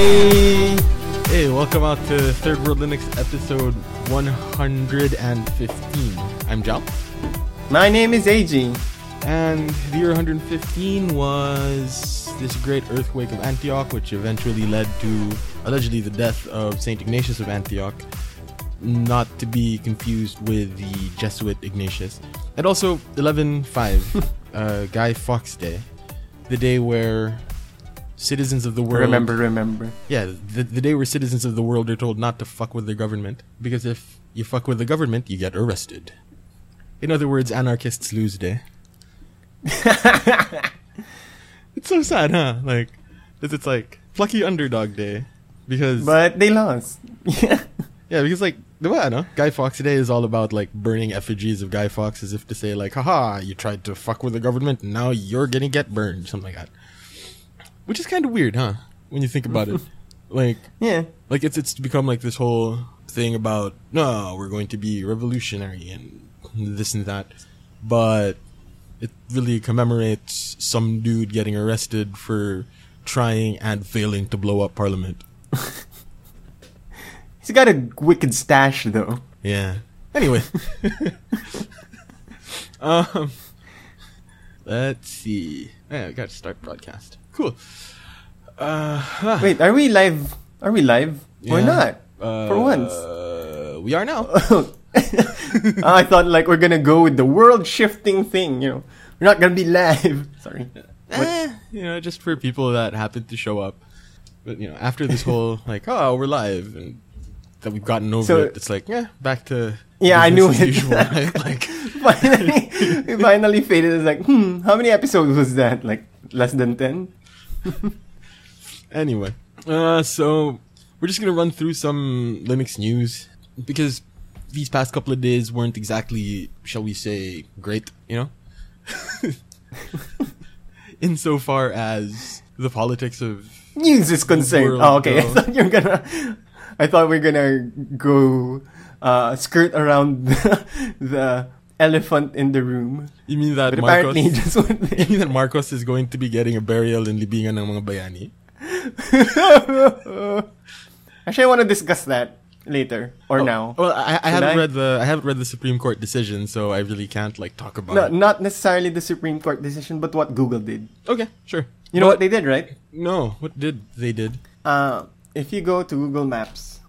Hey! Hey, welcome out to Third World Linux episode 115. I'm Jal, My name is AG. and the year 115 was this great earthquake of Antioch, which eventually led to allegedly the death of Saint Ignatius of Antioch, not to be confused with the Jesuit Ignatius. And also 11.5, uh, Guy Fawkes Day, the day where citizens of the world Remember, remember. Yeah, the, the day where citizens of the world are told not to fuck with the government. Because if you fuck with the government, you get arrested. In other words, anarchists lose day. it's so sad, huh? Like, it's, it's like plucky underdog day. Because, But they lost. Yeah. yeah, because like, the way I know Guy Fawkes Day is all about like burning effigies of Guy Fawkes as if to say like, haha, you tried to fuck with the government, now you're gonna get burned, something like that. Which is kind of weird, huh? When you think about it. Like, Yeah. like it's it's become like this whole thing about no we're going to be revolutionary and this and that but it really commemorates some dude getting arrested for trying and failing to blow up parliament He's got a wicked stash, though. yeah anyway um let's see yeah i gotta start broadcast cool uh huh. Wait, are we live? Are we live? Or Yeah. not? uh, For once. we are now I thought like we're gonna go with the world shifting thing, you know. We're not gonna be live. Sorry. eh, you know, just for people that happen to show up. But you know, after this whole like, oh, we're live, and that we've gotten over So- it, it's like, yeah, back to Yeah, I knew it. usual, right? Like, finally, we finally faded. It's like, hmm, how many episodes was that? Like less than ten? anyway, uh, so we're just gonna run through some Linux news because these past couple of days weren't exactly, shall we say, great. You know, insofar as the politics of News is concerned. Oh, okay. I thought you were gonna. I thought we are gonna go uh, skirt around the, the elephant in the room. you mean that But Marcos. apparently, just went You mean that Marcos is going to be getting a burial in Libingan ng mga bayani? Actually, I want to discuss that later or Oh, now. Well, I, I haven't I? read the I haven't read the Supreme Court decision, so I really can't like talk about No, it. not necessarily the Supreme Court decision, but what Google did. Okay, sure. You know what they did, right? No, what did they did? Uh, if you go to Google Maps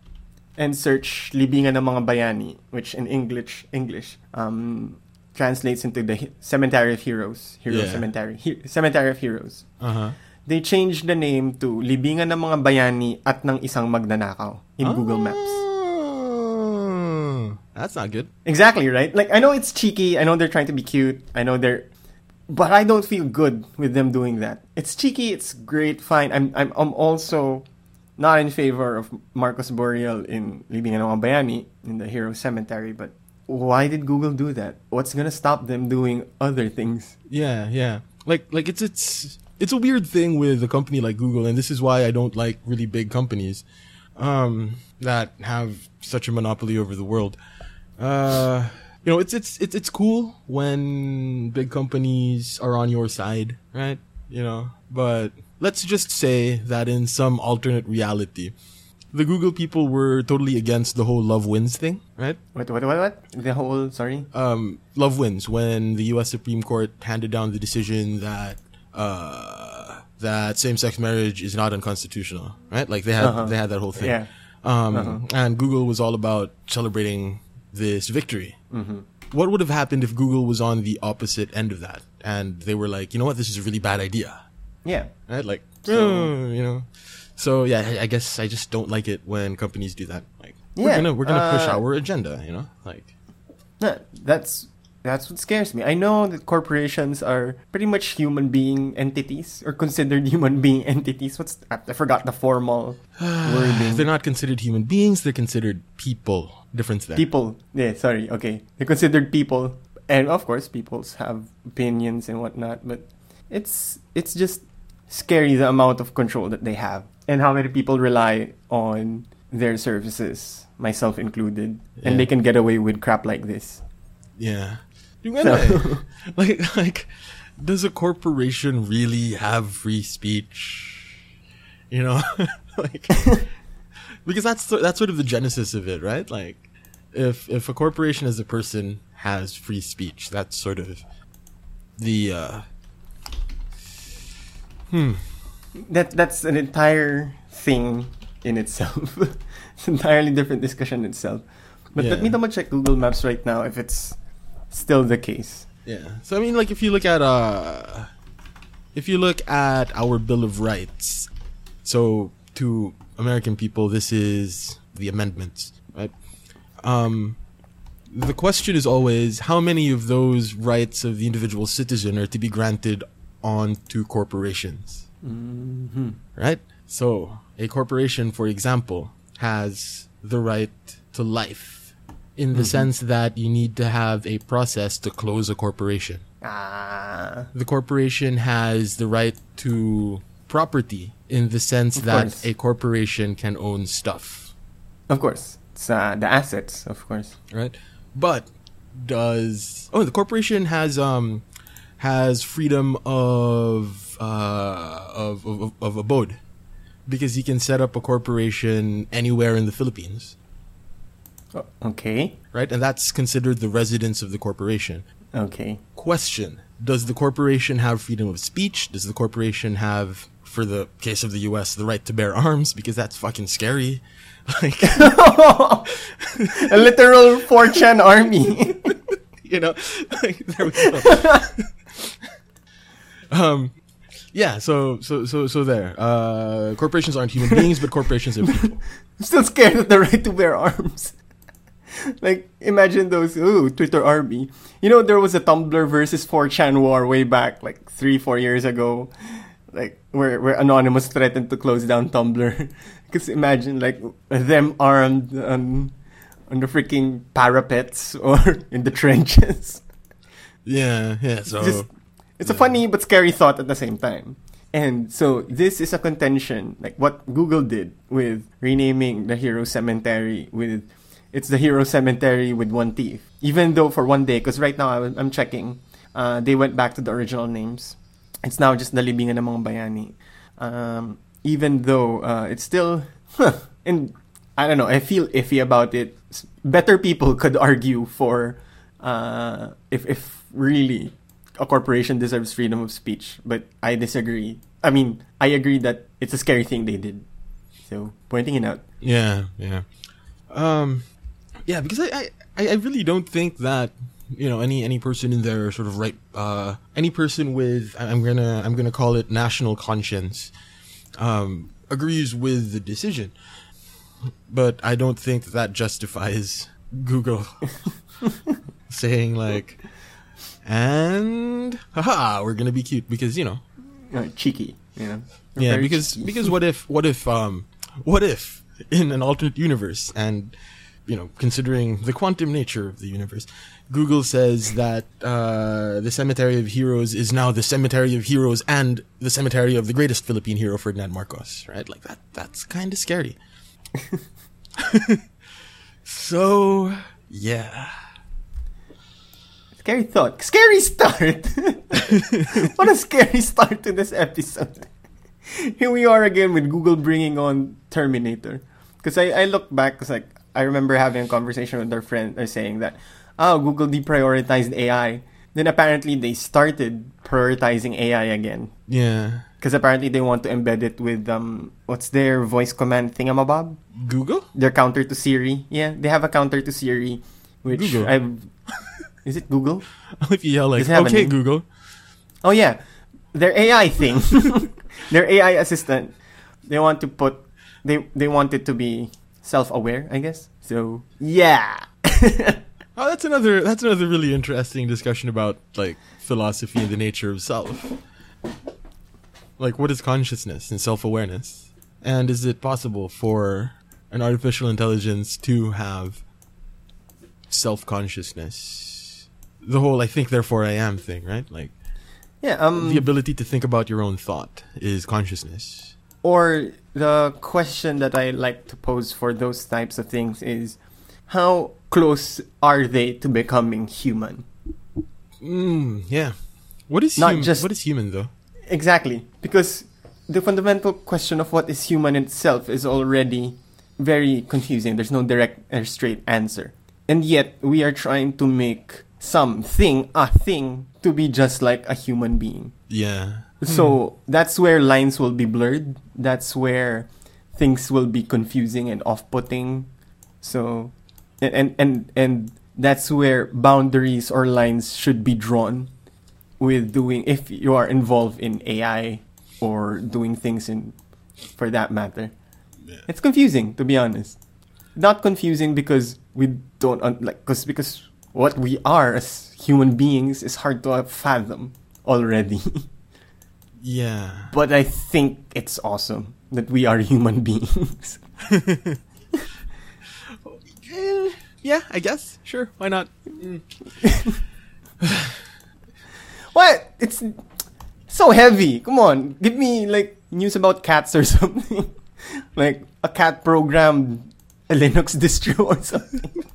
and search Libingan ng mga bayani, which in English English um, translates into the Cemetery of Heroes, Hero Yeah. Cemetery, He- Cemetery of Heroes. Uh huh. They changed the name to Libingan ng mga bayani at ng isang magnanakaw in Google Maps. Oh, That's not good. Exactly, right? Like I know it's cheeky, I know they're trying to be cute, I know they're but I don't feel good with them doing that. It's cheeky, it's great, fine. I'm I'm I'm also not in favor of Marcos Boreal in Libingan bayani in the Hero Cemetery, but why did Google do that? What's gonna stop them doing other things? Yeah, yeah. Like like it's it's it's a weird thing with a company like Google, and this is why I don't like really big companies um, that have such a monopoly over the world. Uh, you know, it's it's it's it's cool when big companies are on your side, right? You know, but let's just say that in some alternate reality, the Google people were totally against the whole love wins thing, right? What what what what? The whole sorry. um, love wins when the U.S. Supreme Court handed down the decision that uh, that same-sex marriage is not unconstitutional, right? Like they had Uh-huh. they had that whole thing. Yeah. Um, Uh-huh. And Google was all about celebrating this victory. Mm-hmm. What would have happened if Google was on the opposite end of that, and they were like, you know what, this is a really bad idea, Yeah. right? Like, So- "Oh," you know. So yeah, I- I guess I just don't like it when companies do that. Like, we're Yeah, gonna we're gonna push uh, our agenda, you know, like. That's that's what scares me. I know that corporations are pretty much human being entities or considered human being entities. What's I I forgot the formal wording. They're not considered human beings. They're considered people. Difference there. people. Yeah, sorry. Okay, they're considered people, and of course, peoples have opinions and whatnot. But it's it's just scary the amount of control that they have and how many people rely on their services, myself included, and they can get away with crap like this. Yeah. Ano eh, like like does a corporation really have free speech? You know? like, because that's that's sort of the genesis of it, right? Like, if if a corporation as a person has free speech, that's sort of the uh, hmm. That that's an entire thing in itself. it's an entirely different discussion itself. But let me double check Google Maps right now if it's still the case. Yeah. So I mean, like, if you look at uh, if you look at our Bill of Rights, so to American people, this is the amendments, right? Um, the question is always how many of those rights of the individual citizen are to be granted onto corporations, right? So a corporation, for example, has the right to life in the sense that you need to have a process to close a corporation. Ah, The corporation has the right to property in the sense Of that course. a corporation can own stuff, of course. It's uh, the assets, of course. right? But does oh the corporation has um has freedom of uh of of, of abode because he can set up a corporation anywhere in the Philippines, Okay. right? And that's considered the residence of the corporation. Okay. question does the corporation have freedom of speech does the corporation have for the case of the us the right to bear arms because that's fucking scary like A literal 4chan army. you know like, there we go um yeah so so so so there uh corporations aren't human beings but corporations are people I'm still scared of the right to bear arms. like, imagine those, ooh, Twitter army. You know, there was a Tumblr versus 4chan war way back, like three, four years ago. Like, where, where Anonymous threatened to close down Tumblr. Because imagine, like, them armed on, on the freaking parapets or in the trenches. Yeah yeah so Just, it's a funny but scary thought at the same time. And so this is a contention, like what Google did with renaming the Hero Cemetery with it's the Hero Cemetery with one thief. Even though for one day, because right now I, am checking, uh, they went back to the original names. It's now just the Libingan ng mga Bayani. Um, even though uh, it's still, and I don't know, I feel iffy about it. Better people could argue for uh, if if really a corporation deserves freedom of speech, but I disagree. I mean, I agree that it's a scary thing they did. So pointing it out. Yeah, yeah. Um yeah, because I, I I really don't think that you know any any person in their sort of right uh any person with I'm going to I'm to call it national conscience um agrees with the decision. But I don't think that, that justifies Google saying like and haha, we're to be cute because, you know, Uh, cheeky, you know. Yeah, because cheeky. because what if what if um what if in an alternate universe and you know considering the quantum nature of the universe, Google says that uh, the Cemetery of Heroes is now the Cemetery of Heroes and the cemetery of the greatest Philippine hero Ferdinand Marcos, right? Like that that's kind of scary. so yeah. Scary thought. Scary start. what a scary start to this episode. Here we are again with Google bringing on Terminator. Because I, I look back, because like, I remember having a conversation with our friend uh, saying that, oh, Google deprioritized AI. Then apparently they started prioritizing AI again. Yeah. Because apparently they want to embed it with, um, what's their voice command thingamabob? Google? Their counter to Siri. Yeah, they have a counter to Siri, which Google. I've. Is it Google? if you yell like, Does it have a okay. Google. Oh yeah, their AI thing, their AI assistant. They want to put, they they want it to be self-aware, I guess. So yeah, Oh, that's another that's another really interesting discussion about like philosophy and the nature of self. Like what is consciousness and self-awareness? And is it possible for an artificial intelligence to have self-consciousness? The whole I think therefore I am thing, right? Like yeah. Um, the ability to think about your own thought is consciousness. or the question that I like to pose for those types of things is, how close are they to becoming human? Mm, yeah. What is Not hum- just- what is human though? Exactly, because the fundamental question of what is human itself is already very confusing. There's no direct or straight answer. And yet, we are trying to make something, a thing, to be just like a human being. Yeah. So that's where lines will be blurred. That's where things will be confusing and off-putting. So, and and and, and that's where boundaries or lines should be drawn with doing if you are involved in AI or doing things in for that matter. Yeah. It's confusing to be honest. Not confusing because we don't un- like cause, because what we are as human beings is hard to fathom already. Yeah. but I think it's awesome that we are human beings. Yeah, I guess. Sure. Why not? what? It's so heavy. Come on, give me like news about cats or something. like a cat programmed a Linux distro or something.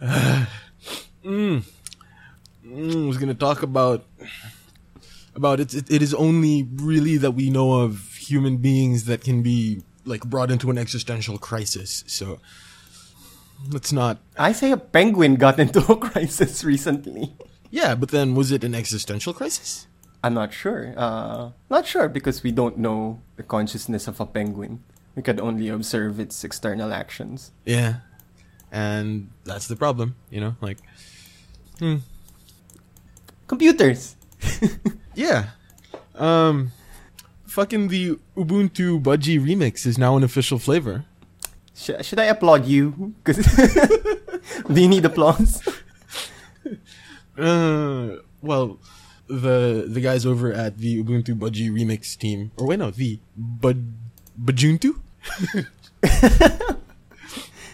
Mm, I was gonna talk about about it, it. It is only really that we know of human beings that can be like brought into an existential crisis. So let's not. I say a penguin got into a crisis recently. Yeah, but then was it an existential crisis? I'm not sure. Uh, not sure because we don't know the consciousness of a penguin. We could only observe its external actions. Yeah, and that's the problem. You know, like, hmm. Computers. Yeah. Um fucking the Ubuntu Budgie remix is now an official flavor. Sh- should I applaud you? 'Cause do you need applause? Uh well, the the guys over at the Ubuntu Budgie remix team or wait no, the Bud Bujuntu?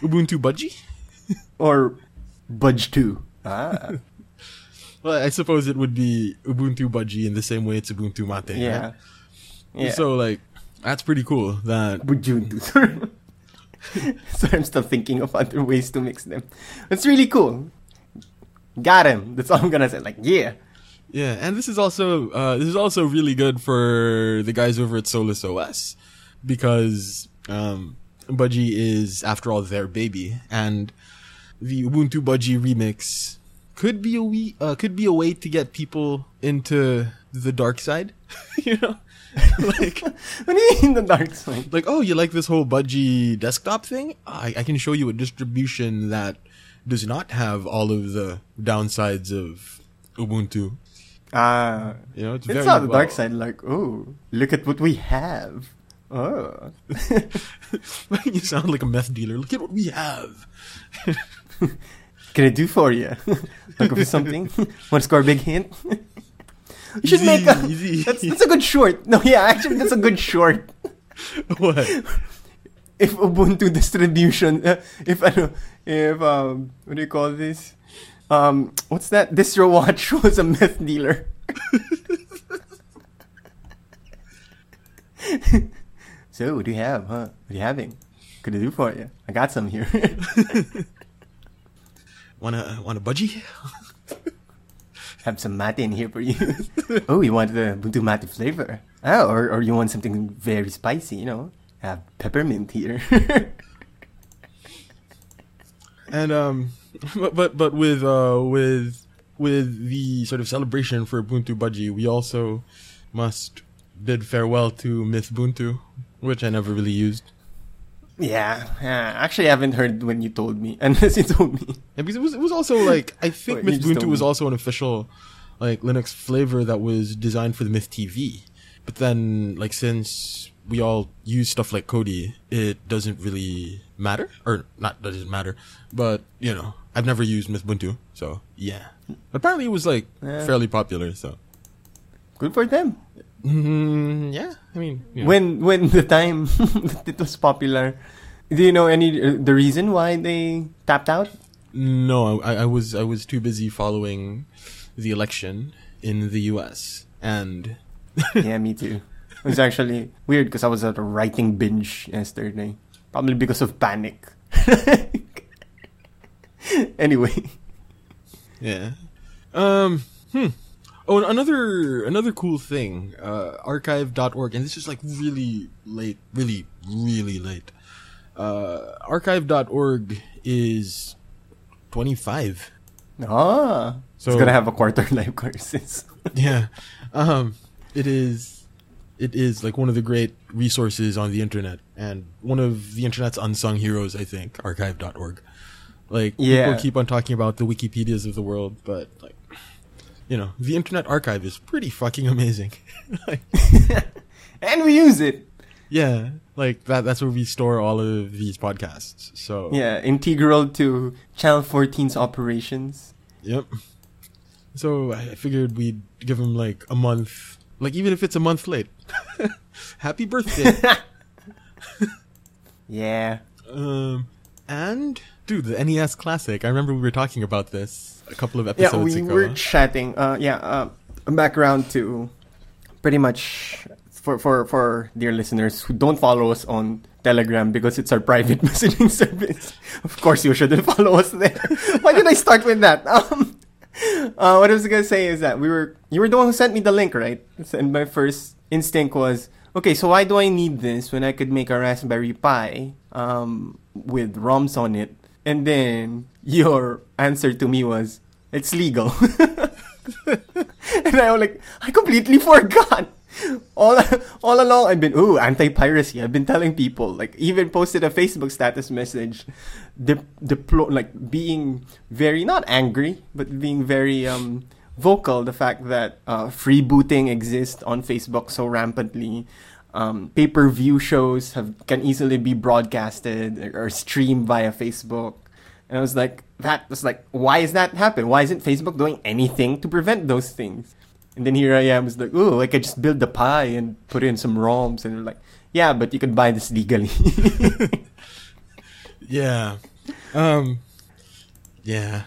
Ubuntu Budgie? Or Budge 2? Ah, Well, I suppose it would be Ubuntu Budgie in the same way it's Ubuntu Mate. yeah. right? Yeah. So like that's pretty cool that Bujuntu. so I'm still thinking of other ways to mix them. It's really cool. Got him. That's all I'm gonna say. Like, yeah. Yeah, and this is also uh, this is also really good for the guys over at Solus OS because um, Budgie is, after all, their baby, and the Ubuntu Budgie remix could be a we uh, could be a way to get people into the dark side, you know, like What do you mean the dark side? like oh, you like this whole Budgie desktop thing? I, I can show you a distribution that does not have all of the downsides of Ubuntu. Ah, You know, it's, it's very not the dark side. Like, oh, look at what we have. Oh, you sound like a meth dealer. Look at what we have. can I do for you? Look for something. Want to score a big hint? you should Easy, make a. easy. That's, that's a good short. No, yeah, actually, that's a good short. what? if Ubuntu distribution, uh, if ano, if um, what do you call this? Um, what's that? Distro Watch was a meth dealer. so, what do you have, huh? What are you having? Could I do for you? I got some here. Wanna wanna budgie? have some mate in here for you. oh, you want the Ubuntu mate flavor? Oh, or or you want something very spicy? You know, have peppermint here. And um, but but but with uh with with the sort of celebration for Ubuntu Budgie, we also must bid farewell to Mythbuntu, which I never really used. Yeah, yeah. Actually, I haven't heard when you told me, unless you told me. Yeah, because it was it was also like I think Mythbuntu was also an official like Linux flavor that was designed for the MythTV. But then like since we all use stuff like Kodi, it doesn't really matter or not doesn't matter. But you know, I've never used Mythbuntu, so yeah. Apparently, it was like Yeah. fairly popular. So Good for them. mm, I mean, you know. When when the time it was popular, do you know any uh, the reason why they tapped out? no, I, I was I was too busy following the election in the U.S. and yeah, me too. It was actually weird because I was at a writing binge yesterday, probably because of panic. anyway, Yeah. Um. Hmm. Oh, and another another cool thing, uh, archive.org, and this is like really late, really, really late. Uh, archive.org is 25. Ah, So- it's gonna have a quarter life courses. yeah. Um, it is, it is like one of the great resources on the internet and one of the internet's unsung heroes, I think, archive.org. Like, Yeah. people keep on talking about the Wikipedias of the world, but like, you know, the Internet Archive is pretty fucking amazing. like, and we use it. yeah, like that. That's where we store all of these podcasts. So Yeah, integral to Channel 14's operations. yep. So I figured we'd give him like a month, like even if it's a month late. Happy birthday. Yeah. um, and dude, the NES Classic. I remember we were talking about this a couple of episodes Yeah, we ago. were chatting. Uh, yeah, uh, background to pretty much for, for, for dear listeners who don't follow us on Telegram because it's our private messaging service. Of course, you shouldn't follow us there. Why did I start with that? Um, uh, what I was gonna say is that we were you were the one who sent me the link, right? And my first instinct was, okay, so why do I need this when I could make a Raspberry Pi um, with ROMs on it? And then your answer to me was, it's legal. and I was like, I completely forgot. All all along, I've been ooh anti-piracy. I've been telling people, like even posted a Facebook status message, de- deplo- like being very not angry, but being very um vocal. The fact that uh, freebooting exists on Facebook so rampantly. Um, pay-per-view shows have can easily be broadcasted or, or streamed via Facebook. And I was like, that was like, why is that happen? Why isn't Facebook doing anything to prevent those things? And then here I am, it's like, oh, I could just build the pie and put in some ROMs. And they're like, yeah, but you could buy this legally. yeah. Um. Yeah.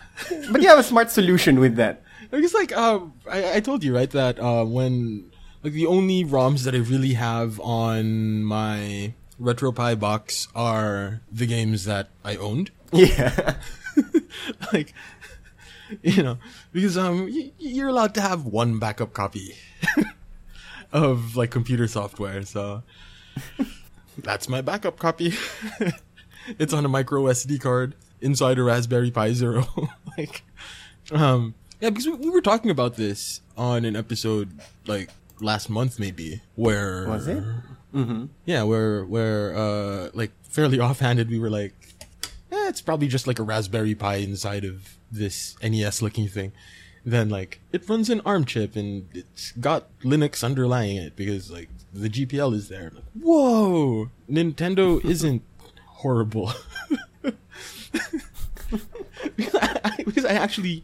but you have a smart solution with that. Because like um, I, I told you right that uh, when like the only ROMs that I really have on my RetroPie box are the games that I owned. Yeah. like you know because um y- you're allowed to have one backup copy of like computer software so that's my backup copy it's on a micro sd card inside a raspberry pi zero like um yeah because we, we were talking about this on an episode like last month maybe where Was it? Mm-hmm. yeah, where where uh like fairly offhanded we were like, eh, it's probably just like a Raspberry Pi inside of this NES looking thing. Then like it runs an ARM chip and it's got Linux underlying it because like the GPL is there. Like, Whoa, Nintendo isn't horrible. because I actually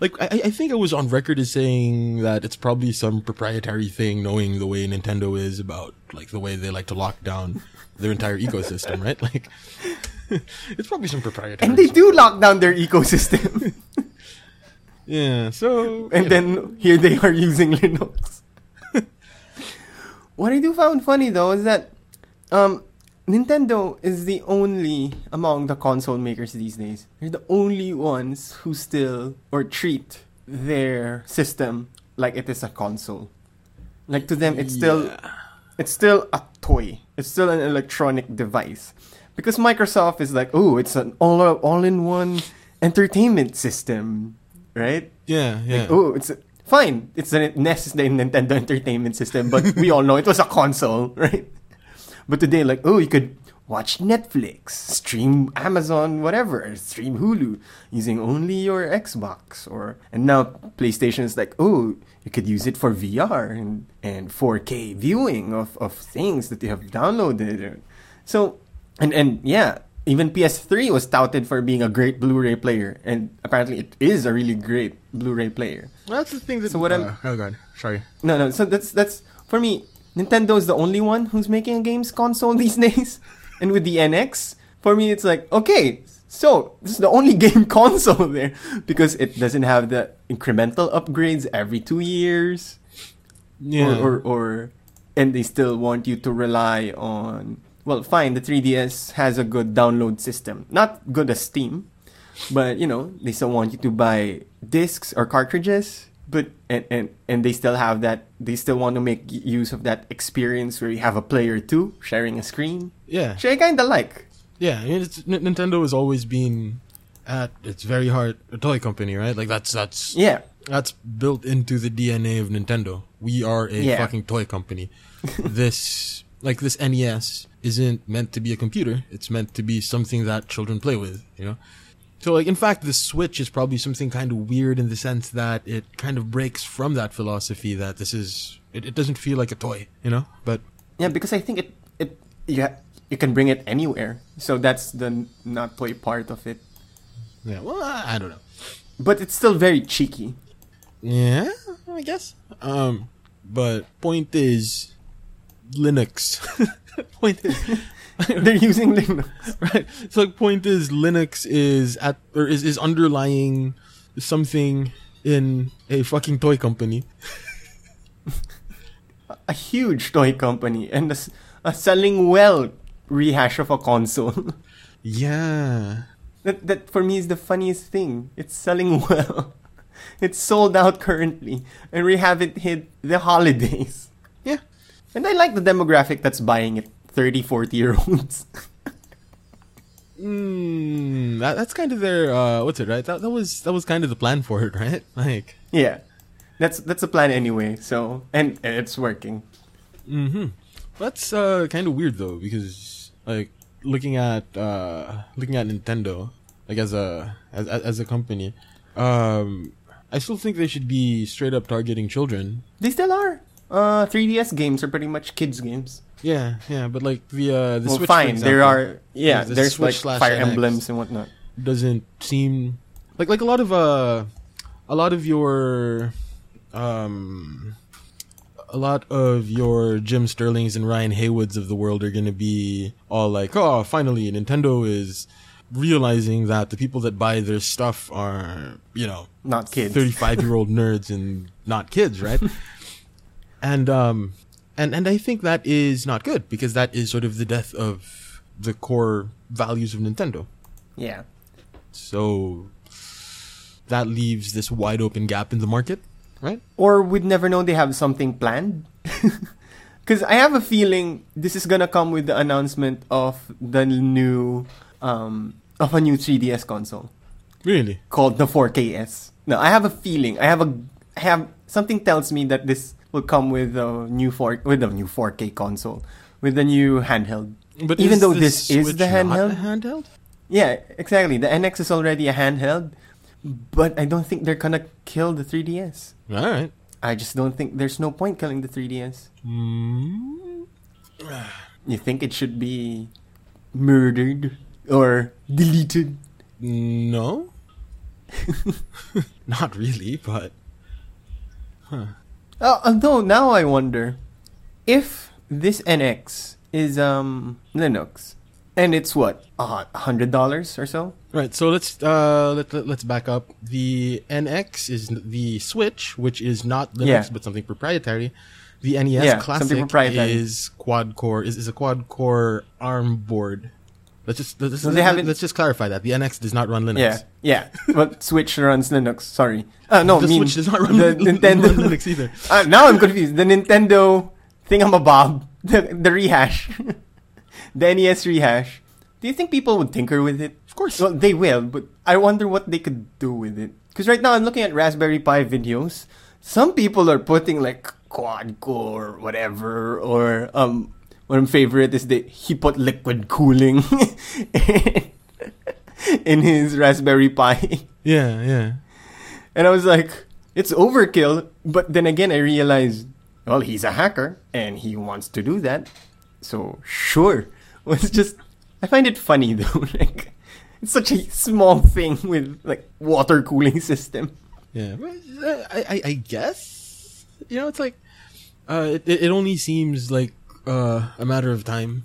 like I, I think I was on record as saying that it's probably some proprietary thing, knowing the way Nintendo is about like the way they like to lock down their entire ecosystem, right? Like it's probably some proprietary. And they stuff. do lock down their ecosystem. yeah. So and you know, then here they are using Linux. what I do found funny though is that um, Nintendo is the only among the console makers these days. They're the only ones who still or treat their system like it is a console. Like to them, it's still it's still a toy. It's still an electronic device. Because Microsoft is like, oh, it's an all all in one entertainment system, right? yeah, yeah. Like, oh, it's a, fine. It's a NES the Nintendo Entertainment System, but we all know it was a console, right? But today, like, oh, you could watch Netflix, stream Amazon, whatever, stream Hulu using only your Xbox, or and now PlayStation is like, oh, you could use it for VR and and 4K viewing of of things that you have downloaded. So, and and yeah, even PS3 was touted for being a great Blu-ray player, and apparently it is a really great Blu-ray player. Well, that's the thing that. So what I'm- uh, oh god, sorry. No, no. So that's that's for me. Nintendo is the only one who's making a games console these days, and with the NX, for me it's like okay, so this is the only game console there because it doesn't have the incremental upgrades every two years, Yeah. or, or or and they still want you to rely on. Well, fine. The 3DS has a good download system, not good as Steam, but you know they still want you to buy discs or cartridges but and, and and they still have that. They still want to make use of that experience where you have a player too sharing a screen. Yeah, Which I kind of like. yeah. I mean, it's, N- Nintendo has always been at its very heart a toy company, right? Like that's that's Yeah, that's built into the DNA of Nintendo. We are a Yeah. fucking toy company. this like this NES isn't meant to be a computer. It's meant to be something that children play with, you know? So like in fact the Switch is probably something kind of weird in the sense that it kind of breaks from that philosophy that this is it, it doesn't feel like a toy, you know? But yeah, because I think it it yeah you can bring it anywhere. So that's the not toy part of it. yeah, well I, I don't know. But it's still very cheeky. Yeah, I guess. Um but point is Linux. point is They're using Linux. right so like point is linux is at or is, is underlying something in a fucking toy company a huge toy company and a selling well rehash of a console. yeah that that for me is the funniest thing. It's selling well. It's sold out currently, and we haven't hit the holidays. yeah And I like the demographic that's buying it 30, 40 year olds. mm, that, that's kind of their uh what's it right that, that was that was kind of the plan for it right like yeah. That's that's the plan anyway. So and, and it's working. mm-hmm that's uh kind of weird though because like looking at uh looking at nintendo like as a as as as a company um i still think they should be straight up targeting children They still are. Uh, 3DS games are pretty much kids games. Yeah, yeah, but like the uh the well, Switch, fine. there are yeah. the There's Switch like Fire NX. Emblems and whatnot. doesn't seem like like a lot of uh a lot of your um a lot of your Jim Sterlings and Ryan Haywoods of the world are gonna be all like, oh, finally Nintendo is realizing that the people that buy their stuff are you know Not kids. 35 year old nerds and not kids, right? and um and and I think that is not good because that is sort of the death of the core values of Nintendo. Yeah. So that leaves this wide open gap in the market, right? Or we'd never know they have something planned. Because I have a feeling this is gonna come with the announcement of the new, um, of a new 3DS console Really? called the 4KS. No, I have a feeling. I have a, I have something tells me that this will come with a new 4 with a new 4K console with the new handheld. But Even though the this is Switch the not handheld? handheld? Yeah, exactly. The NX is already a handheld, but I don't think they're gonna kill the 3DS. All right. I just don't think there's no point killing the 3DS. Mm, You think it should be murdered or deleted? no. not really, but Oh, although now I wonder if this NX is um Linux and it's what a hundred dollars or so. Right, so let's uh let, let us back up. The NX is the Switch, which is not Linux Yeah. but something proprietary. The NES Yeah, Classic is quad core is, is a quad core ARM board. Let's just let's, So haven't- let's just clarify that the NX does not run Linux. Yeah, yeah. but Switch runs Linux. Sorry. Uh, no, the mean Switch does not run, the Lin- Nintendo. run Linux either. Uh, now I'm confused. The Nintendo thing. I'm thingamabob, the the rehash, the NES rehash. Do you think people would tinker with it? Of course. Well, they will, but I wonder what they could do with it. Because right now I'm looking at Raspberry Pi videos. Some people are putting like quad core, or whatever, or um, one favorite is that he put liquid cooling in his Raspberry Pi. Yeah, yeah. And I was like, it's overkill. But then again, I realized, well, he's a hacker and he wants to do that. So, sure. It's just, I find it funny though. like, it's such a small thing with like water cooling system. Yeah, uh, I, I, I guess you know it's like uh, it, it only seems like uh, a matter of time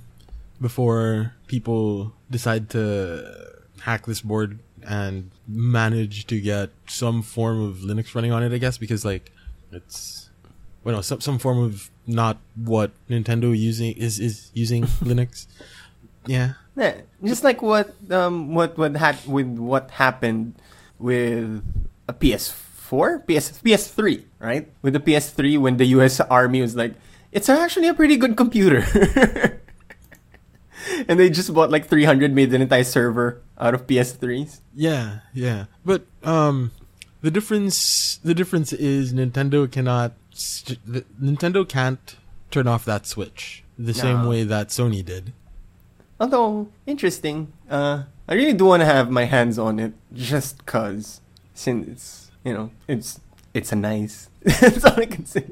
before people decide to hack this board and manage to get some form of Linux running on it. I guess because like it's well, no, some some form of not what Nintendo using is is using Linux. Yeah, Yeah, just like what um what what had with what happened with a PS4 PS4, PS PS3, right? With the PS3, when the U.S. Army was like, it's actually a pretty good computer. and they just bought like 300 made an entire server out of PS3s. Yeah, yeah. But um the difference the difference is Nintendo cannot st- Nintendo can't turn off that switch the same way that Sony did. Although interesting, uh, I really do want to have my hands on it, just cause since it's you know it's it's a nice. That's all I can say.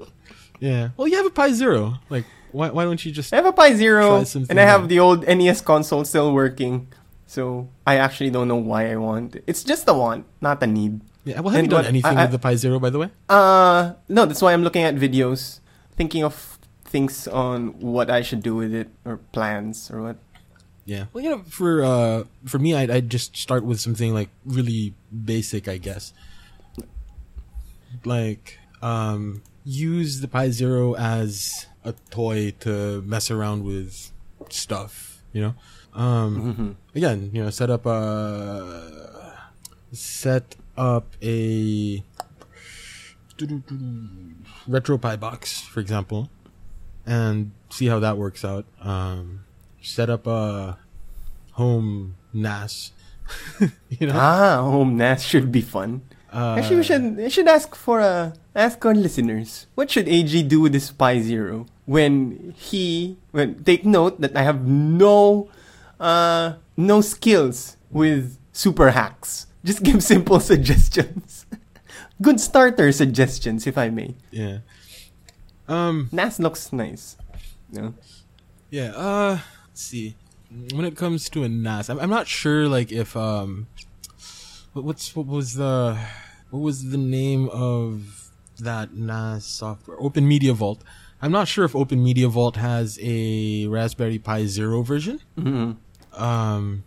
Yeah. Well, you have a Pi Zero. Like why why don't you just I have a Pi Zero, and I have out. the old NES console still working. So I actually don't know why I want it. It's just the want, not the need. Yeah, well, have And you done anything I- I- with the Pi Zero by the way? Uh, no, that's why I'm looking at videos, thinking of things on what I should do with it or plans or what. Yeah. Well, you know, for uh for me I'd I'd just start with something like really basic, I guess. Like um use the Pi Zero as a toy to mess around with stuff, you know? Um Mm-hmm. again, you know, set up a set up a RetroPie box, for example, and see how that works out. Um, set up a home NAS, you know. Ah, home NAS should be fun. Uh, Actually, we should we should ask for a ask our listeners. What should AG do with this Pi Zero when he when take note that I have no uh no skills with super hacks. Just give simple suggestions. Good starter suggestions, if I may. Yeah. Um. NAS looks nice. No. Yeah. Uh. Let's see. When it comes to a NAS, I'm, I'm not sure. Like if um, what, what's what was the what was the name of that NAS software? Open Media Vault. I'm not sure if Open Media Vault has a Raspberry Pi Zero version. Mhm. Um,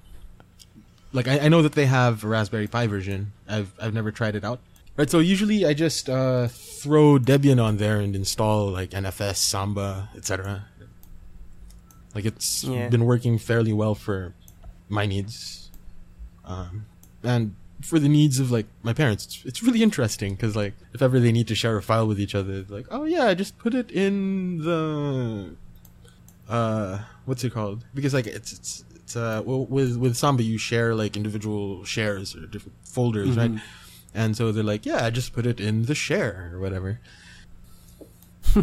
like I, I know that they have a Raspberry Pi version. I've I've never tried it out. Right. So usually I just uh, throw Debian on there and install like NFS, Samba, etc. Like it's Yeah. been working fairly well for my needs, um, and for the needs of like my parents. It's, it's really interesting because like if ever they need to share a file with each other, like oh yeah, I just put it in the uh what's it called because like it's it's it's uh well, with with samba you share like individual shares or different folders right Mhm. and so they're like yeah I just put it in the share or whatever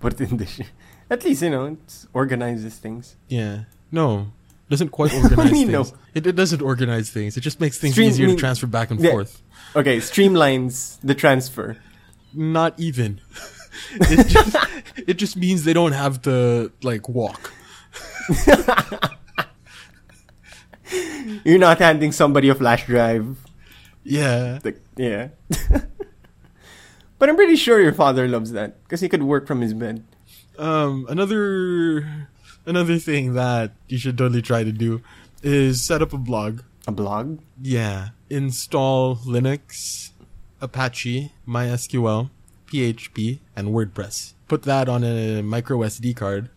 Put it in the sh- At least you know it organizes things. yeah no doesn't quite organize things no? it, it doesn't organize things it just makes things Stream- easier to transfer back and Yeah. forth Okay, streamlines the transfer. not even it just it just means they don't have to like walk You're not handing somebody a flash drive. yeah Like, yeah. but I'm pretty sure your father loves that because he could work from his bed. Um, another another thing that you should totally try to do is set up a blog. A blog? Yeah, install Linux, Apache, MySQL, PHP, and WordPress. Put that on a micro SD card,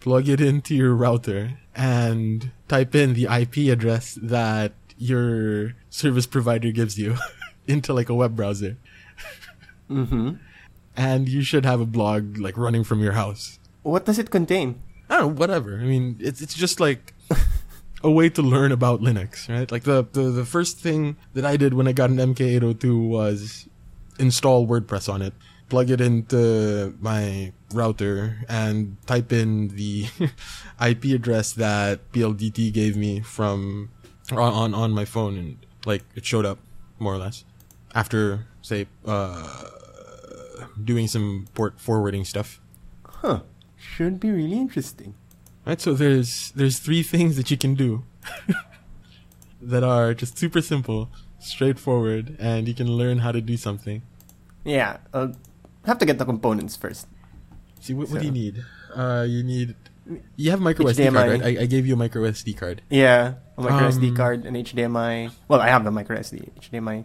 plug it into your router, and type in the IP address that your service provider gives you into like a web browser. Mm-hmm. And you should have a blog like running from your house. What does it contain? I don't know, whatever. I mean, it's it's just like a way to learn about Linux, right? Like the, the the first thing that I did when I got an MK802 was install WordPress on it, plug it into my router, and type in the IP address that PLDT gave me from on on, my phone, and like it showed up more or less after say uh doing some port forwarding stuff. Huh. Should be really interesting. Right, so there's there's three things that you can do that are just super simple, straightforward, and you can learn how to do something. Yeah, I'll have to get the components first. See, what, what do you need? Uh, you need you have a micro SD card, right? I, I gave you a micro SD card. Yeah, a micro Um, SD card, an HDMI. Well, I have the micro SD, HDMI,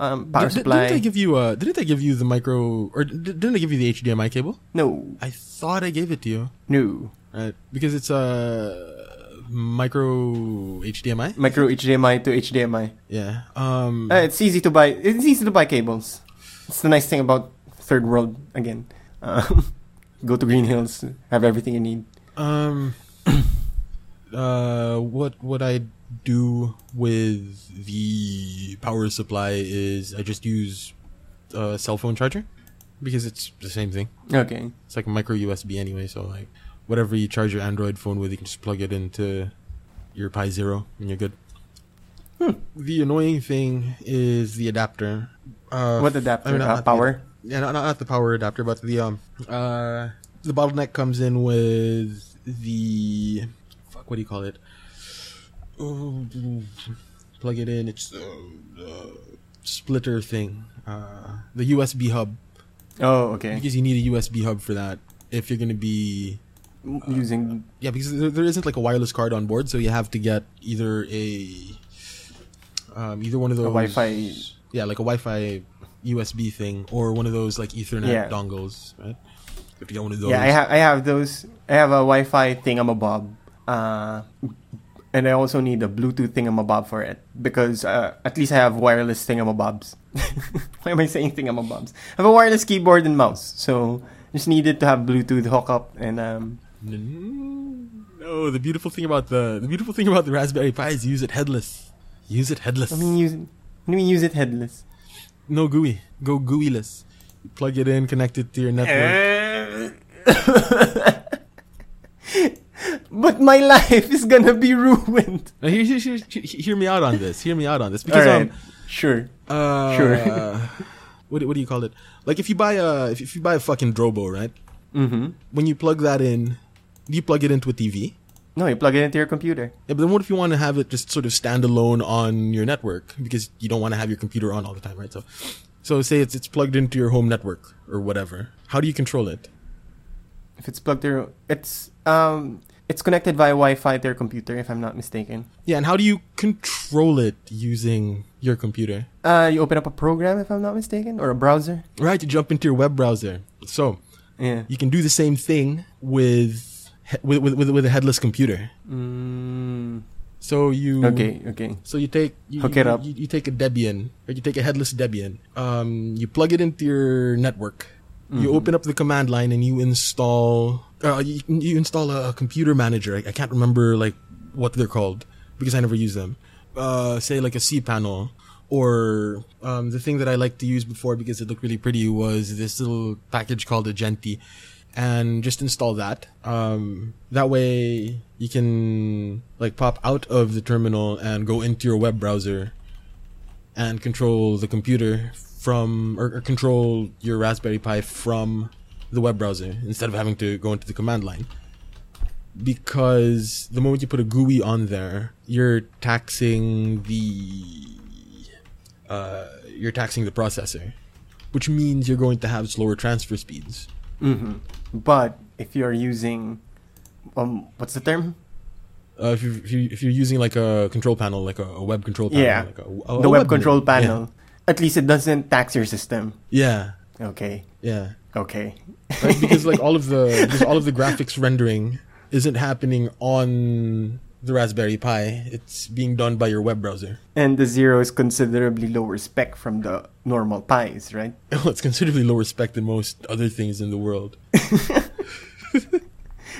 um, power Did- supply. Didn't I give you uh Didn't they give you the micro or did- didn't they give you the HDMI cable? no, I thought I gave it to you, no. right? Because it's a micro HDMI. Micro HDMI to HDMI. Yeah. Um. Uh, it's easy to buy. It's easy to buy cables. It's the nice thing about third world again. Um, go to Green Hills, have everything you need. Um, uh, what what I do with the power supply is I just use a cell phone charger because it's the same thing. Okay. It's like a micro USB anyway, so like whatever you charge your Android phone with, you can just plug it into your Pi Zero and you're good. Hmm. The annoying thing is the adapter. Uh, What adapter? I mean, not- Uh, not the- power? yeah, not, not the power adapter, but the um uh the bottleneck comes in with the fuck. What do you call it? Oh, plug it in. It's uh, uh, splitter thing. Uh, the USB hub Oh, okay. because you need a USB hub for that. If you're gonna be Using yeah, because there, there isn't like a wireless card on board, so you have to get either a um, either one of those a Wi-Fi- yeah, like a Wi-Fi USB thing, or one of those like Ethernet Yeah. dongles, right? You have to get one of those. yeah, I have I have those. I have a Wi-Fi thing. I'm thingamabob, uh, and I also need a Bluetooth thingamabob for it because uh, at least I have wireless thingamabobs. Why am I saying thingamabobs? I have a wireless keyboard and mouse, so just needed to have Bluetooth hookup and um. No, the beautiful thing about the the beautiful thing about the Raspberry Pi is use it headless. Use it headless. I mean, use. Let me use it headless. no GUI. Go GUI-less. Plug it in, connect it to your network. but my life is gonna be ruined. Now, hear, hear, hear, hear me out on this. Hear me out on this because Alright, um, sure. Uh, Sure. what do- what do you call it? Like if you buy a if, if you buy a fucking Drobo, right? Mm-hmm. When you plug that in, do you plug it into a TV? No, you plug it into your computer. Yeah, but then what if you want to have it just sort of stand alone on your network because you don't want to have your computer on all the time, right? So, so say it's it's plugged into your home network or whatever. How do you control it? If it's plugged through, it's um, it's connected via Wi-Fi to your computer, if I'm not mistaken. Yeah, and how do you control it using your computer? Uh, you open up a program, if I'm not mistaken, or a browser. Right, you jump into your web browser. So Yeah. you can do the same thing with with with, with, a headless computer. Mm, So you okay. Okay. So you take you, Hook it up. You, you take a Debian, or you take a headless Debian. Um, you plug it into your network. You Mhm. open up the command line and you install. Uh, you, you install a, computer manager. I, I can't remember like what they're called because I never use them. Uh, say like a cPanel, or um, the thing that I liked to use before because it looked really pretty was this little package called Ajenti, and just install that. Um, that way you can like pop out of the terminal and go into your web browser and control the computer from or, or control your Raspberry Pi from the web browser instead of having to go into the command line. Because the moment you put a GUI on there, you're taxing the uh, you're taxing the processor, which means you're going to have slower transfer speeds. hmm But if you're using, um, what's the term? Uh, if, you, if, you, if you're using like a control panel, like a, a web control panel, Yeah. like a, a- the a web control panel. At least it doesn't tax your system. Yeah, Okay. yeah. Okay. Right? Because like all of the because all of the graphics rendering isn't happening on the Raspberry Pi. It's being done by your web browser. And the zero is considerably lower spec from the normal pies, right? Well, it's considerably lower spec than most other things in the world.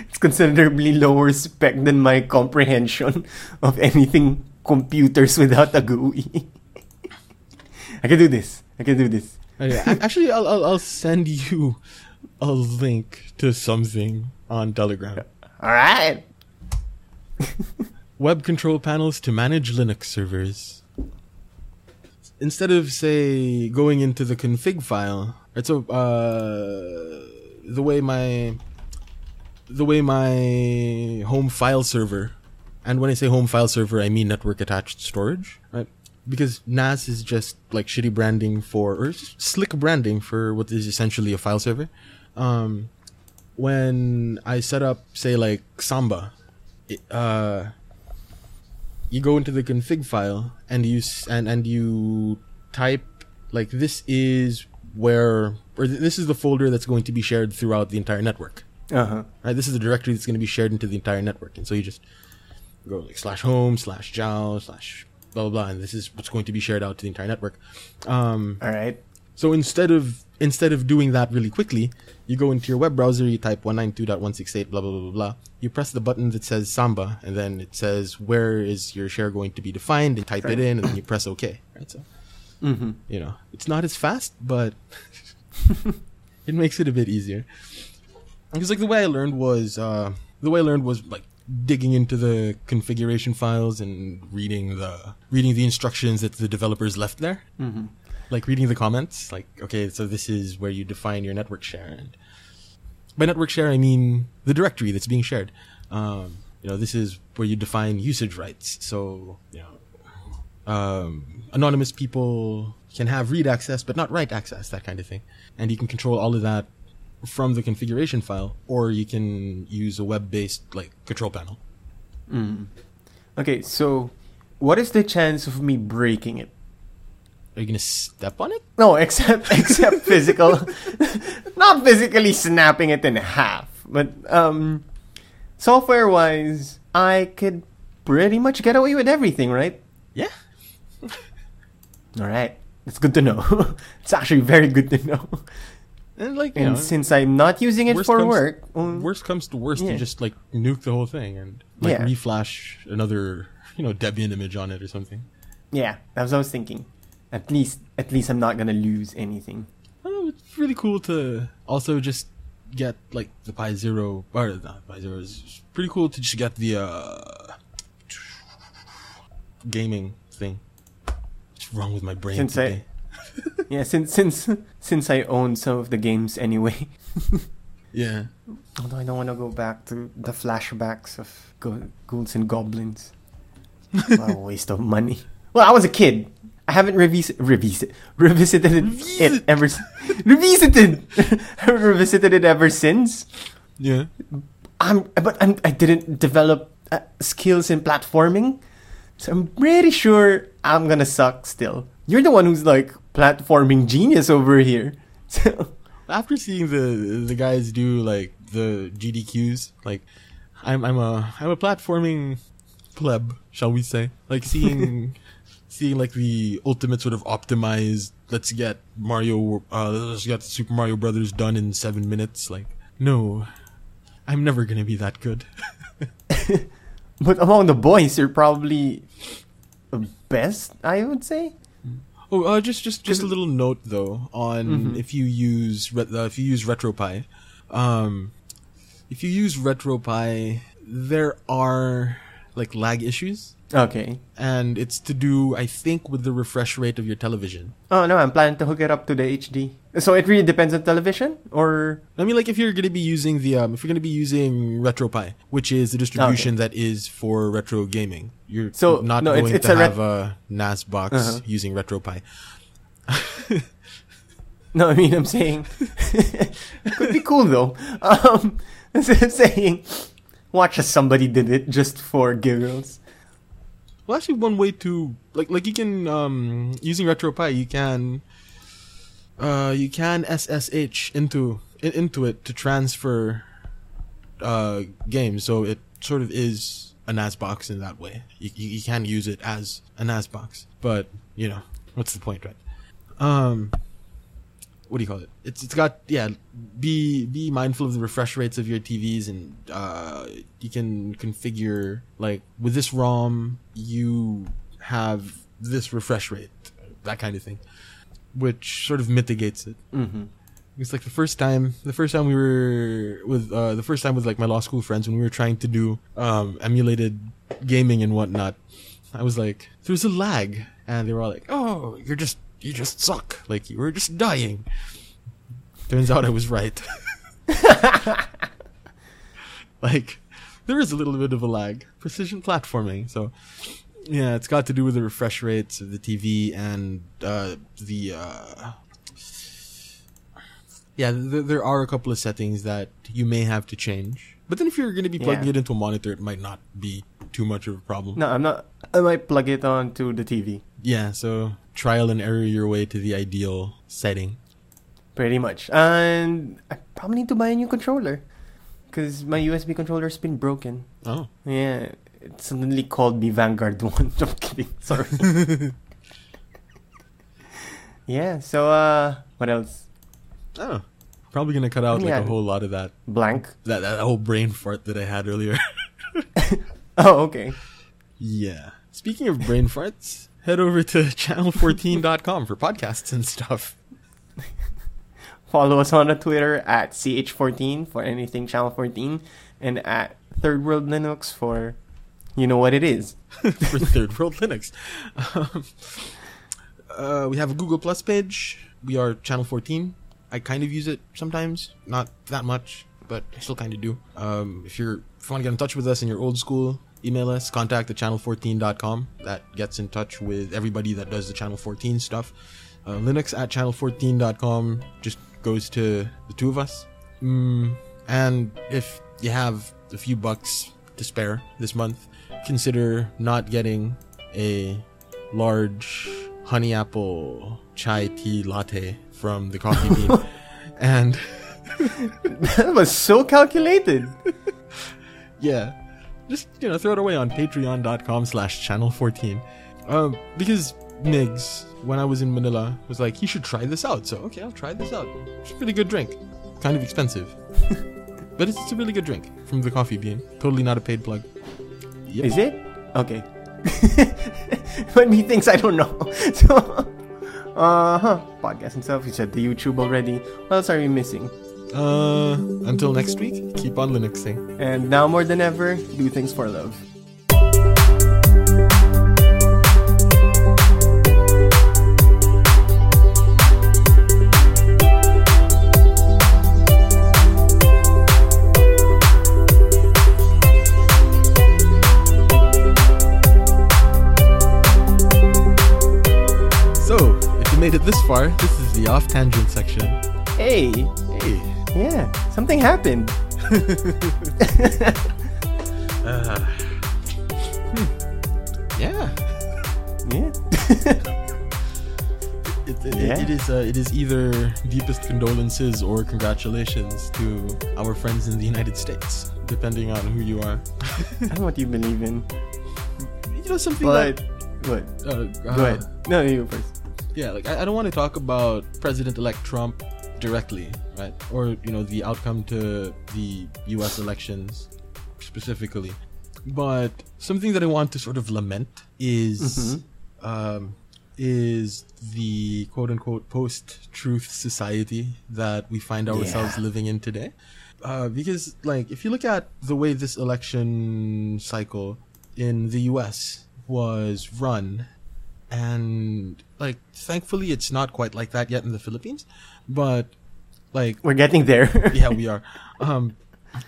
It's considerably lower spec than my comprehension of anything computers without a GUI. I can do this. I can do this. Ac- actually, I'll, I'll I'll send you a link to something on Telegram. All right. Web control panels to manage Linux servers. Instead of say going into the config file, right? So uh, the way my the way my home file server, and when I say home file server, I mean network attached storage, right? Because NAS is just like shitty branding for, or slick branding for what is essentially a file server. Um, when I set up, say, like Samba, it, uh, you go into the config file and you and and you type like this is where or th- this is the folder that's going to be shared throughout the entire network. Uh huh. Right, this is the directory that's going to be shared into the entire network, and so you just go like slash home slash jow slash blah blah blah, and this is what's going to be shared out to the entire network. Um, All right. So instead of instead of doing that really quickly, you go into your web browser, you type 192.168 blah blah blah blah blah. You press the button that says Samba, and then it says where is your share going to be defined, and type it in, and then you press OK. Right. So Mm-hmm. you know it's not as fast, but it makes it a bit easier. Because like the way I learned was uh, the way I learned was like digging into the configuration files and reading the reading the instructions that the developers left there. Mm-hmm. like reading the comments like okay so this is where you define your network share. And by network share i mean the directory that's being shared. Um, you know this is where you define usage rights. So you know um, anonymous people can have read access but not write access that kind of thing. And you can control all of that from the configuration file or you can use a web-based like control panel Mm. Okay, so what is the chance of me breaking it? are you gonna step on it No, except except physical, not physically snapping it in half, but um, software wise, I could pretty much get away with everything, right? yeah All right, it's good to know. it's actually very good to know. And like And know, since I'm not using it for comes- work, um, worst comes to worst, yeah. you just like nuke the whole thing and like Yeah. reflash another, you know, Debian image on it or something. yeah, that's what I was thinking. At least, at least I'm not gonna lose anything. Oh, it's really cool to also just get like the Pi Zero or not Pi Zero. It's pretty cool to just get the uh gaming thing. What's wrong with my brain today? Yeah, since since since I own some of the games anyway. yeah. Although I don't want to go back to the flashbacks of go- ghouls and goblins. what a waste of money. Well, I was a kid. I haven't revis- revisit- revisited it, Revisit. ever s- revisited revisited it ever since. Yeah. I'm but I'm, I didn't develop uh, skills in platforming, so I'm pretty sure I'm gonna suck still. You're the one who's like platforming genius over here. So After seeing the the guys do like the GDQs, like I'm I'm a I'm a platforming pleb, shall we say? Like seeing seeing like the ultimate sort of optimized. Let's get Mario. Uh, let's get Super Mario Brothers done in seven minutes. Like no, I'm never gonna be that good. But among the boys, you're probably the best, I would say. Oh, uh, just just just a little note though on Mhm. if you use uh, if you use RetroPie, um, if you use RetroPie, there are like lag issues, Okay. and it's to do I think with the refresh rate of your television. Oh no, I'm planning to hook it up to the HD. So it really depends on television, or I mean, like if you're gonna be using the um, if you're gonna be using RetroPie, which is the distribution that is for retro gaming, you're So, not no, it's- going it's to a ret- have a NAS box Uh-huh. using RetroPie. no, I mean I'm saying could be cool though. Um, of saying watch as somebody did it just for giggles. Well, actually, one way to like like you can um using RetroPie, you can uh you can SSH into in, into it to transfer uh games, so it sort of is a NAS box in that way. You you, you can use it as a NAS box, but you know what's the point, right? Um, what do you call it? It's it's got yeah. Be be mindful of the refresh rates of your TVs, and uh, you can configure like with this ROM, you have this refresh rate, that kind of thing, which sort of mitigates it. Mm-hmm. It's like the first time, the first time we were with, uh, the first time with like my law school friends when we were trying to do um, emulated gaming and whatnot. I was like, there's a lag, and they were all like, "Oh, you're just, you just suck. Like you were just dying." Turns out I was right. like, there is a little bit of a lag. Precision platforming, so yeah, it's got to do with the refresh rates of the TV and uh, the. Uh, yeah, th- there are a couple of settings that you may have to change. But then if you're going to be plugging Yeah. it into a monitor, it might not be too much of a problem. No, I'm not. I might plug it onto the TV. Yeah, so trial and error your way to the ideal setting. Pretty much. And I probably need to buy a new controller. Because my USB controller's been broken. Oh. Yeah. It suddenly called me Vanguard 1. I'm kidding. Sorry. yeah, so, uh, What else? Oh, probably gonna cut out like Yeah. a whole lot of that Blank. that that whole brain fart that I had earlier. Oh, okay. yeah. Speaking of brain farts, head over to channel14.com for podcasts and stuff. Follow us on the Twitter at ch14 for anything channel 14 and at Third World Linux for you know what it is. for Third World Linux. Um, uh, we have a Google Plus page. We are Channel 14. I kind of use it sometimes, not that much, but I still kind of do. Um, if you're if you want to get in touch with us and you're old school, email us. Contact at channel14.com. That gets in touch with everybody that does the Channel 14 stuff. Uh, Linux at channel14.com just goes to the two of us. Mm, and if you have a few bucks to spare this month, consider not getting a large honey apple chai tea latte from the coffee bean. and that was so calculated. yeah, just, you know, throw it away on patreon.com slash channel 14. Um, because Migs, when I was in Manila, was like, you should try this out. So, okay, I'll try this out. It's a really good drink. Kind of expensive. but it's, a really good drink from the coffee bean. Totally not a paid plug. Yep. Is it? Okay. when he thinks I don't know. So, uh huh. Podcast stuff. You said the YouTube already. What else are we missing? Uh, until next week, keep on Linuxing. And now more than ever, do things for love. So, if you made it this far, this is the off tangent section. Hey, Hey. Yeah, something happened. Uh, hmm. Yeah. Yeah. It, it, Yeah. it is uh, it is either deepest condolences or congratulations to our friends in the United States, depending on who you are. I don't know what you believe in, You know something but what? that, uh, Go uh, ahead. No, you first. Yeah, like I, I don't want to talk about President-elect Trump directly, right? Or you know the outcome to the U.S. elections specifically, but something that I want to sort of lament is Mhm. um, is the quote unquote post-truth society that we find ourselves Yeah. living in today. Uh, because like if you look at the way this election cycle in the U.S. was run and like thankfully it's not quite like that yet in the Philippines, but like We're getting there. yeah, we are. Um,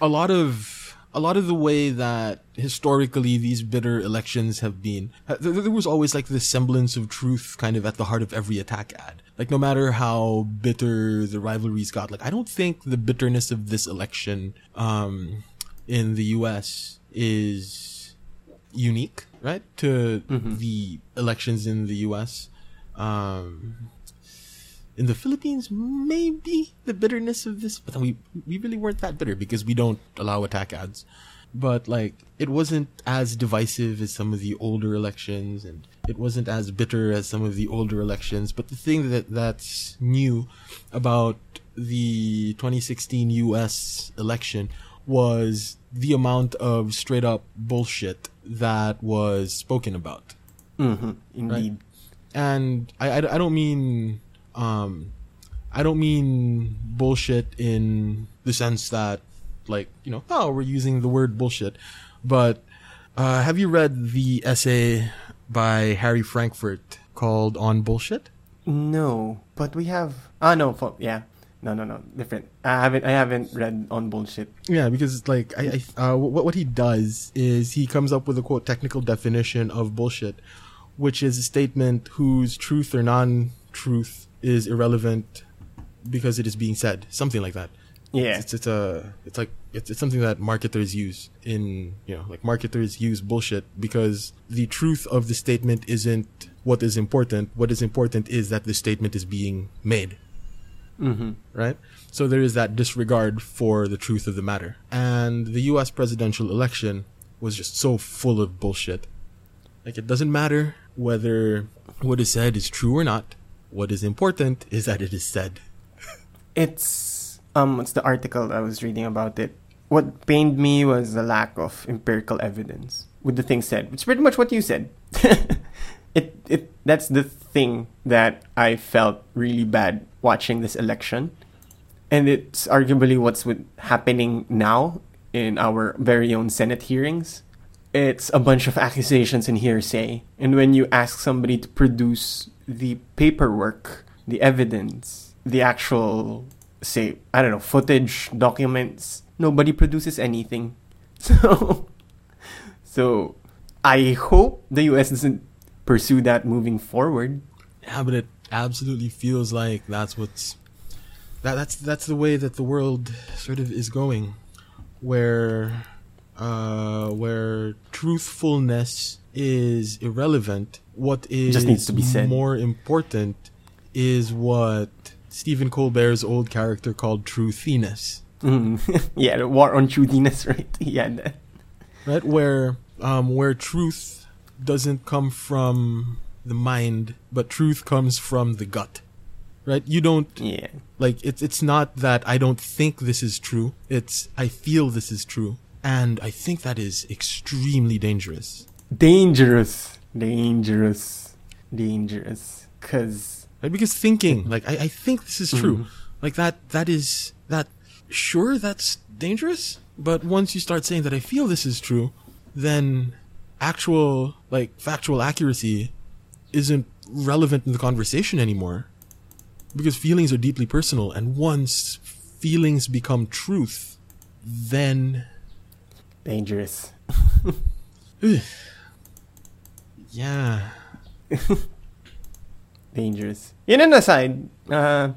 a lot of a lot of the way that historically these bitter elections have been, there, there was always like this semblance of truth kind of at the heart of every attack ad. Like no matter how bitter the rivalries got, like I don't think the bitterness of this election um, in the U.S. is unique, right, to the elections in the U.S. Um, in the Philippines, maybe the bitterness of this, but we we really weren't that bitter because we don't allow attack ads. But like, it wasn't as divisive as some of the older elections, and it wasn't as bitter as some of the older elections. But the thing that that's new about the 2016 U.S. election was the amount of straight up bullshit that was spoken about hmm Indeed. and I, I, I don't mean um I don't mean bullshit in the sense that like you know oh we're using the word bullshit but uh, have you read the essay by Harry Frankfurt called on bullshit No, but we have. Ah, no. fo- yeah. No, no, no. Different. I haven't. I haven't read on bullshit. yeah because like I, I uh, what what he does is he comes up with a quote technical definition of bullshit which is a statement whose truth or non-truth is irrelevant because it is being said something like that. Yeah. it's, it's a it's like it's, it's something that marketers use in you know like marketers use bullshit because the truth of the statement isn't what is important. What is important is that the statement is being made. Mm-hmm. right? So there is that disregard for the truth of the matter. And the US presidential election was just so full of bullshit. Like it doesn't matter whether what is said is true or not What is important is that it is said. It's um what's the article I was reading about it? What pained me was the lack of empirical evidence with the thing said. It's pretty much what you said. it it that's the thing that I felt really bad watching this election. And it's arguably what's with happening now in our very own Senate hearings. It's a bunch of accusations and hearsay. And when you ask somebody to produce the paperwork, the evidence, the actual, say, I don't know, footage, documents, nobody produces anything. So, so I hope the US doesn't pursue that moving forward. Yeah, but it absolutely feels like that's what's that that's that's the way that the world sort of is going, where uh, where truthfulness is irrelevant. What is Just needs to be said. more important is what Stephen Colbert's old character called truthiness. Mm. yeah, the war on truthiness, right? Yeah, that. right where um where truth doesn't come from the mind but truth comes from the gut right you don't yeah. like it's it's not that i don't think this is true it's i feel this is true and i think that is extremely dangerous Dangerous, dangerous, dangerous. Cause right because thinking like i, I think this is true Mhm. like that that is that sure that's dangerous but once you start saying that i feel this is true then actual like factual accuracy isn't relevant in the conversation anymore because feelings are deeply personal and once feelings become truth then dangerous. yeah dangerous. In an aside, uh,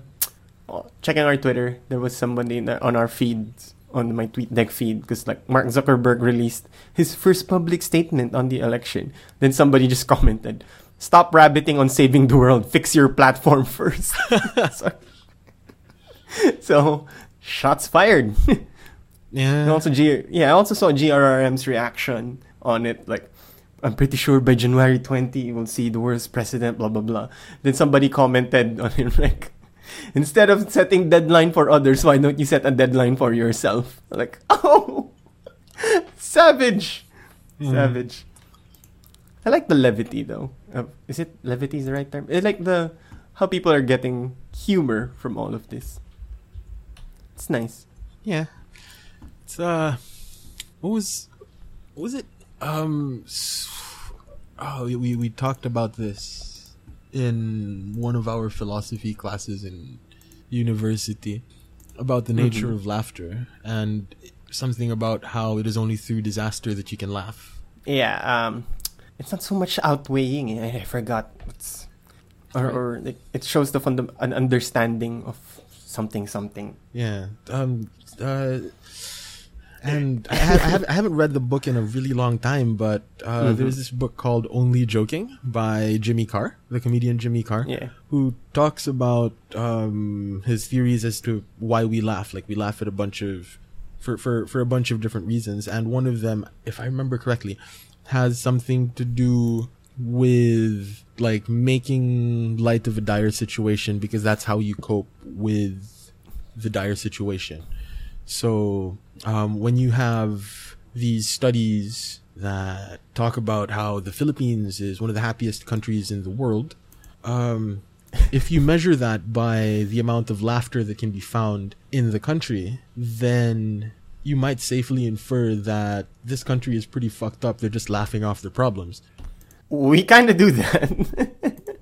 oh, checking our Twitter, there was somebody on our feeds, on my tweet deck feed, because like Mark Zuckerberg released his first public statement on the election. Then somebody just commented, "Stop rabbiting on saving the world. Fix your platform first. so, so, shots fired. yeah And also, G- yeah, I also saw GRRM's reaction on it. Like, I'm pretty sure by January 20, we'll see the worst president, blah, blah, blah. Then somebody commented on it, like, instead of setting deadline for others, why don't you set a deadline for yourself? Like, oh, savage. Savage. I like the levity, though. Uh, is it levity is the right term? I like the how people are getting humor from all of this. It's nice. Yeah. It's uh what was what was it? Um oh we- we talked about this in one of our philosophy classes in university about the nature Mhm. of laughter and something about how it is only through disaster that you can laugh. Yeah, um, it's not so much outweighing. I, I forgot. It's, or, or like, it shows the funda- an understanding of something, something. Yeah. Um. Uh. And I, have, I, have, I haven't read the book in a really long time, but uh, Mhm. there's this book called Only Joking by Jimmy Carr, the comedian Jimmy Carr, Yeah. who talks about um, his theories as to why we laugh. Like we laugh at a bunch of, for, for, for a bunch of different reasons, and one of them, if I remember correctly, has something to do with like making light of a dire situation because that's how you cope with the dire situation. So um, when you have these studies that talk about how the Philippines is one of the happiest countries in the world, um, if you measure that by the amount of laughter that can be found in the country, then you might safely infer that this country is pretty fucked up. They're just laughing off their problems. We kind of do that.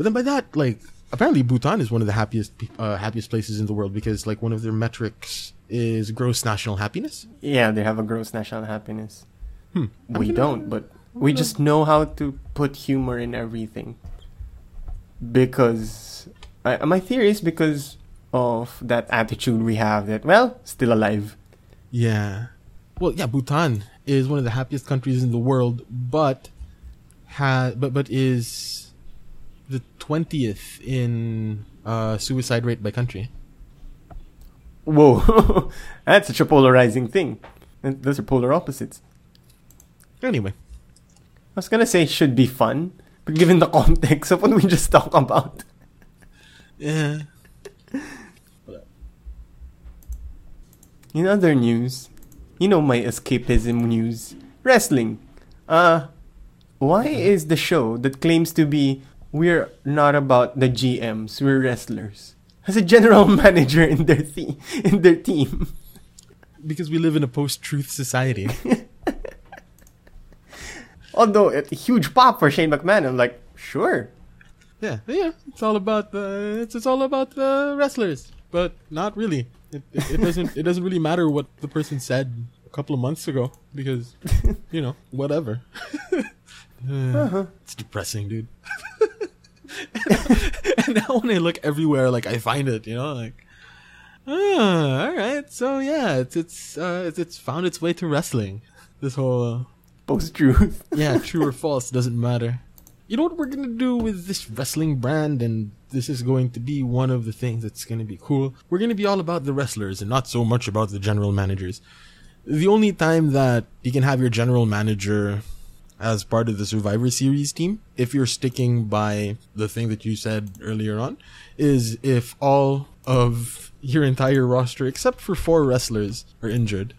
But then by that, like, apparently Bhutan is one of the happiest uh, happiest places in the world because like one of their metrics is gross national happiness. yeah, they have a gross national happiness. Hmm. We gonna- don't, but we just know how to put humor in everything. Because I, my theory is because of that attitude we have that well, still alive. Yeah. Well, yeah, Bhutan is one of the happiest countries in the world, but ha- but but is the twentieth in uh, suicide rate by country. Whoa, that's such a polarizing thing. Those are polar opposites. Anyway, I was gonna say should be fun, but given the context of what we just talked about. Yeah. In other news, you know my escapism news. Wrestling. Uh, why is the show that claims to be we're not about the GMs, we're wrestlers, As a general manager in their the- in their team? Because we live in a post-truth society. Although a huge pop for Shane McMahon, I'm like, sure. yeah, yeah. It's all about the. It's it's all about the wrestlers, but not really. It, it, it doesn't. It doesn't really matter what the person said a couple of months ago because, you know, whatever. Uh, It's depressing, dude. and now when I look everywhere, like I find it, you know, like. Ah, all right. So yeah, it's it's uh, it's, it's found its way to wrestling. This whole uh, Post truth. yeah, true or false doesn't matter. You know what we're gonna do with this wrestling brand, and this is going to be one of the things that's gonna be cool. We're gonna be all about the wrestlers and not so much about the general managers. The only time that you can have your general manager as part of the Survivor Series team, if you're sticking by the thing that you said earlier on, is if all of your entire roster, except for four wrestlers, are injured.